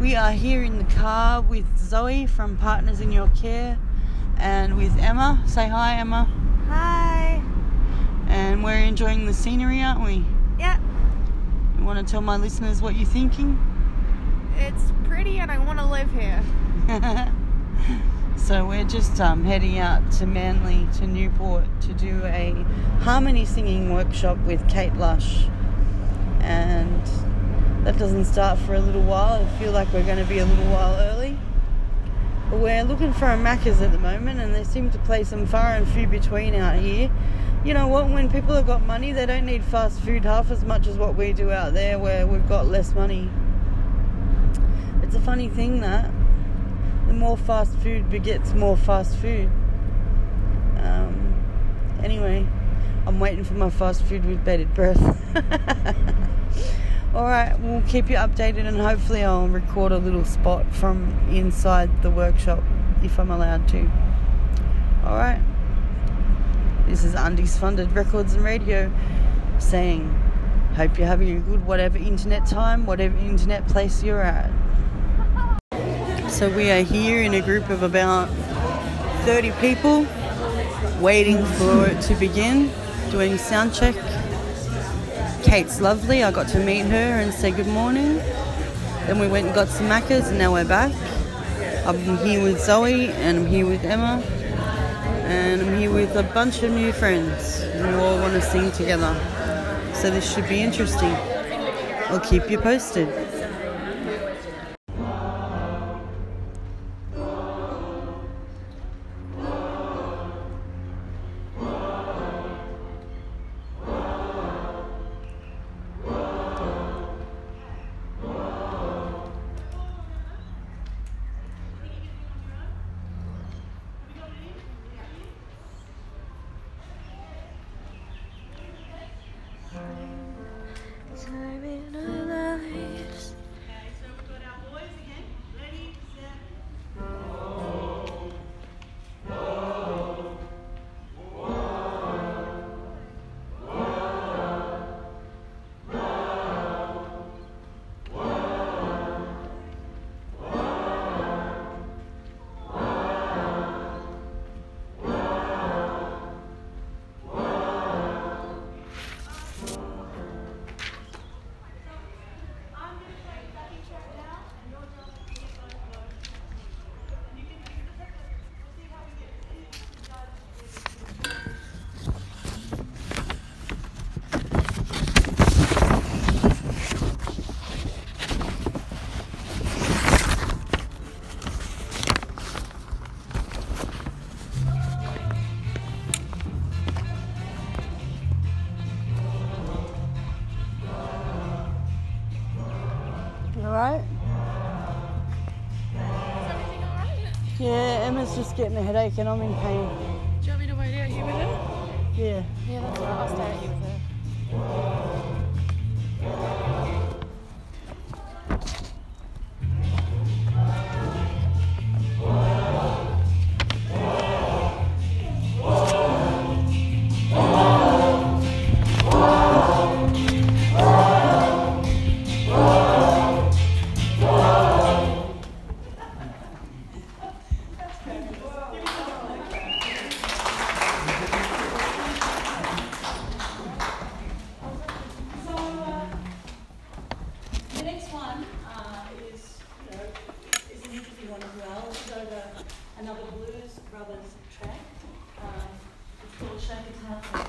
We are here in the car with Zoe from Partners in Your Care and with Emma. Say hi, Emma. Hi. And we're enjoying the scenery, aren't we? Yeah, You want to tell my listeners what you're thinking? it's pretty and I want to live here. so we're just um, heading out to Manly to Newport to do a harmony singing workshop with Kate Lush, and that doesn't start for a little while. I feel like we're going to be a little while early. But we're looking for a Macca's at the moment, and they seem to play some far and few between out here. You know what? When people have got money, they don't need fast food half as much as what we do out there, where we've got less money. It's a funny thing that the more fast food begets more fast food. Um, anyway, I'm waiting for my fast food with bated breath. Alright, we'll keep you updated and hopefully I'll record a little spot from inside the workshop if I'm allowed to. Alright. This is Undies Funded Records and Radio saying, Hope you're having a good whatever internet time, whatever internet place you're at. So we are here in a group of about 30 people waiting for it to begin, doing sound check. Kate's lovely. I got to meet her and say good morning. Then we went and got some Macca's, and now we're back. I'm here with Zoe and I'm here with Emma and I'm here with a bunch of new friends who all want to sing together. So this should be interesting. I'll keep you posted. Emma's just getting a headache and I'm in pain. Do you want me to wait out here with her? Yeah. Yeah, that's right. I'll stay out here with her. Next one uh, is, you know, is an interesting one as well. It's over another Blues Brothers track. Um, it's called Shake Out.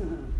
Awesome.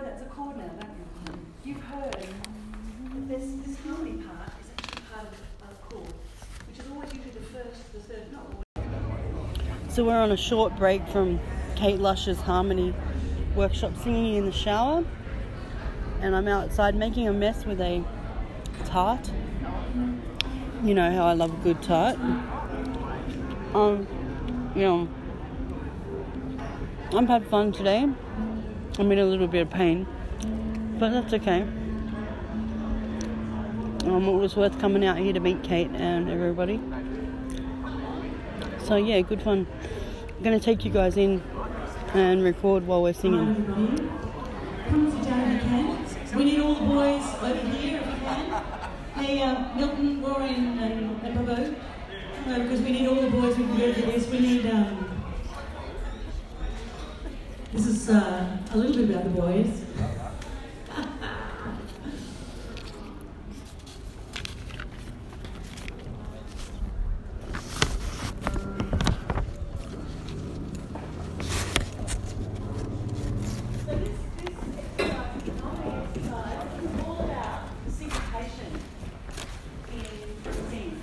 know that's a chord now, don't you? You've heard that this, this harmony part is actually part of a chord, which is always usually the first, the third, not always. So we're on a short break from Kate Lush's harmony workshop singing in the shower. And I'm outside making a mess with a tart. You know how I love a good tart. Um, you know, I've had fun today. I'm in a little bit of pain, but that's okay. Um, it was worth coming out here to meet Kate and everybody. So yeah, good fun. I'm gonna take you guys in and record while we're singing. We need all the boys over here if you can. Hey, uh, Milton, Rory, and, Bobo, over because we need all the boys we can go to this. We need, um, this is uh, a little bit about the boys. So this, this exercise, the harmony exercise, is all about the syncopation in singing.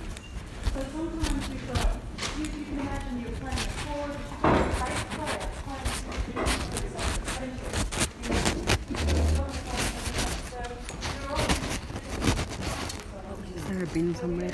So sometimes we've got, you, you can imagine you're playing a chord, a bass player playing a There a somewhere?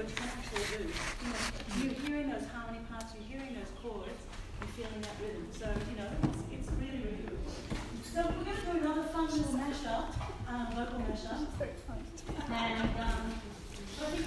what you can actually do. You know, you're hearing those harmony parts, you're hearing those chords, you're feeling that rhythm. So, you know, it's, it's really, really beautiful. So we're going to do another fun little mashup, um, vocal mashup. And um, I think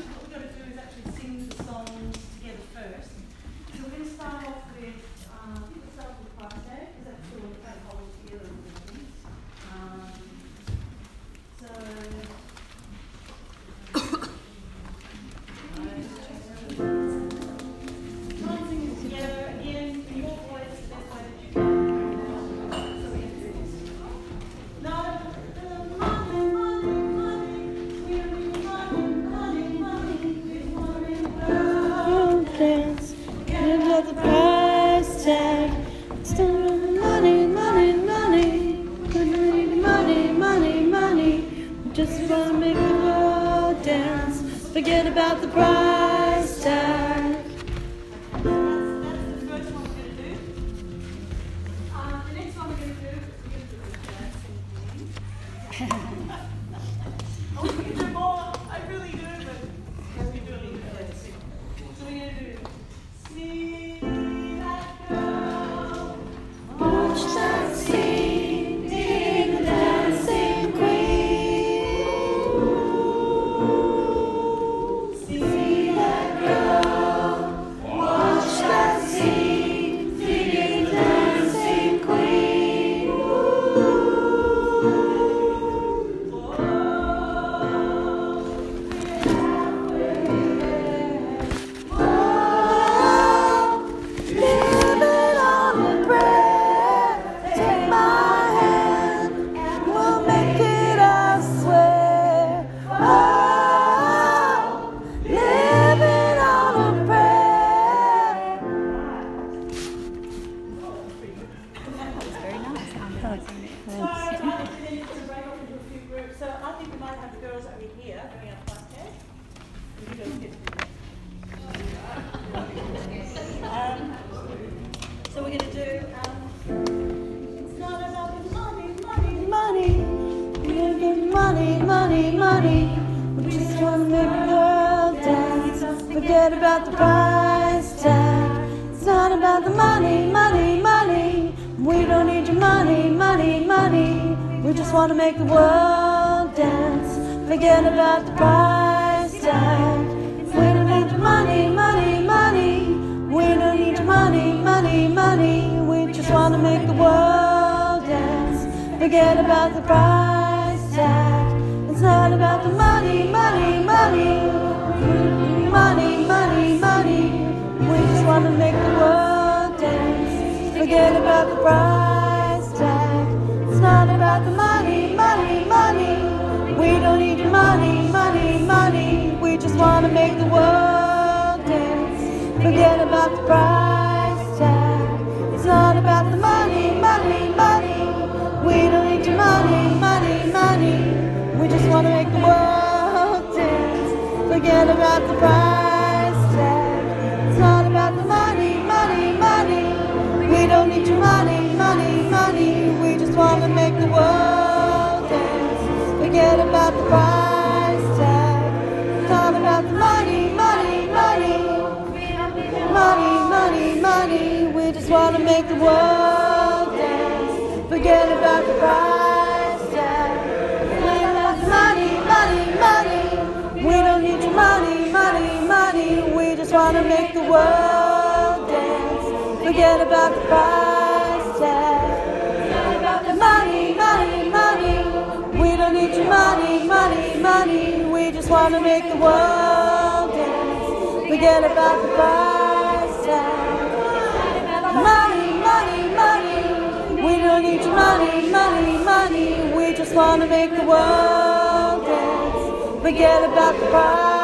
just wanna make the world dance. Forget about the price tag. We don't need your money, money, money. We don't need money, money, money. We just wanna make the world dance. Forget about the price tag. It's not about the money, money, money. Money, money, money. We just wanna make the world dance. Forget about the price tag. It's not about the money, don't need your money, money, money. We just wanna make the world dance. Forget about the price tag. It's not about the money, money, money. We don't need your money, money, money. We just wanna make the world dance. Forget about the price tag. It's not about the money, money, money. We don't need your money, money, wanna make the world dance. Forget about the price tag. Forget about the money, money, money. We don't need your money, money, money. We just wanna make the world dance. Forget about the price tag. Forget about the money, money, money. We don't need your money, money, money. We just wanna make the world dance. Forget about the price don't need your money, money, money. We just wanna make the world dance. Forget about the price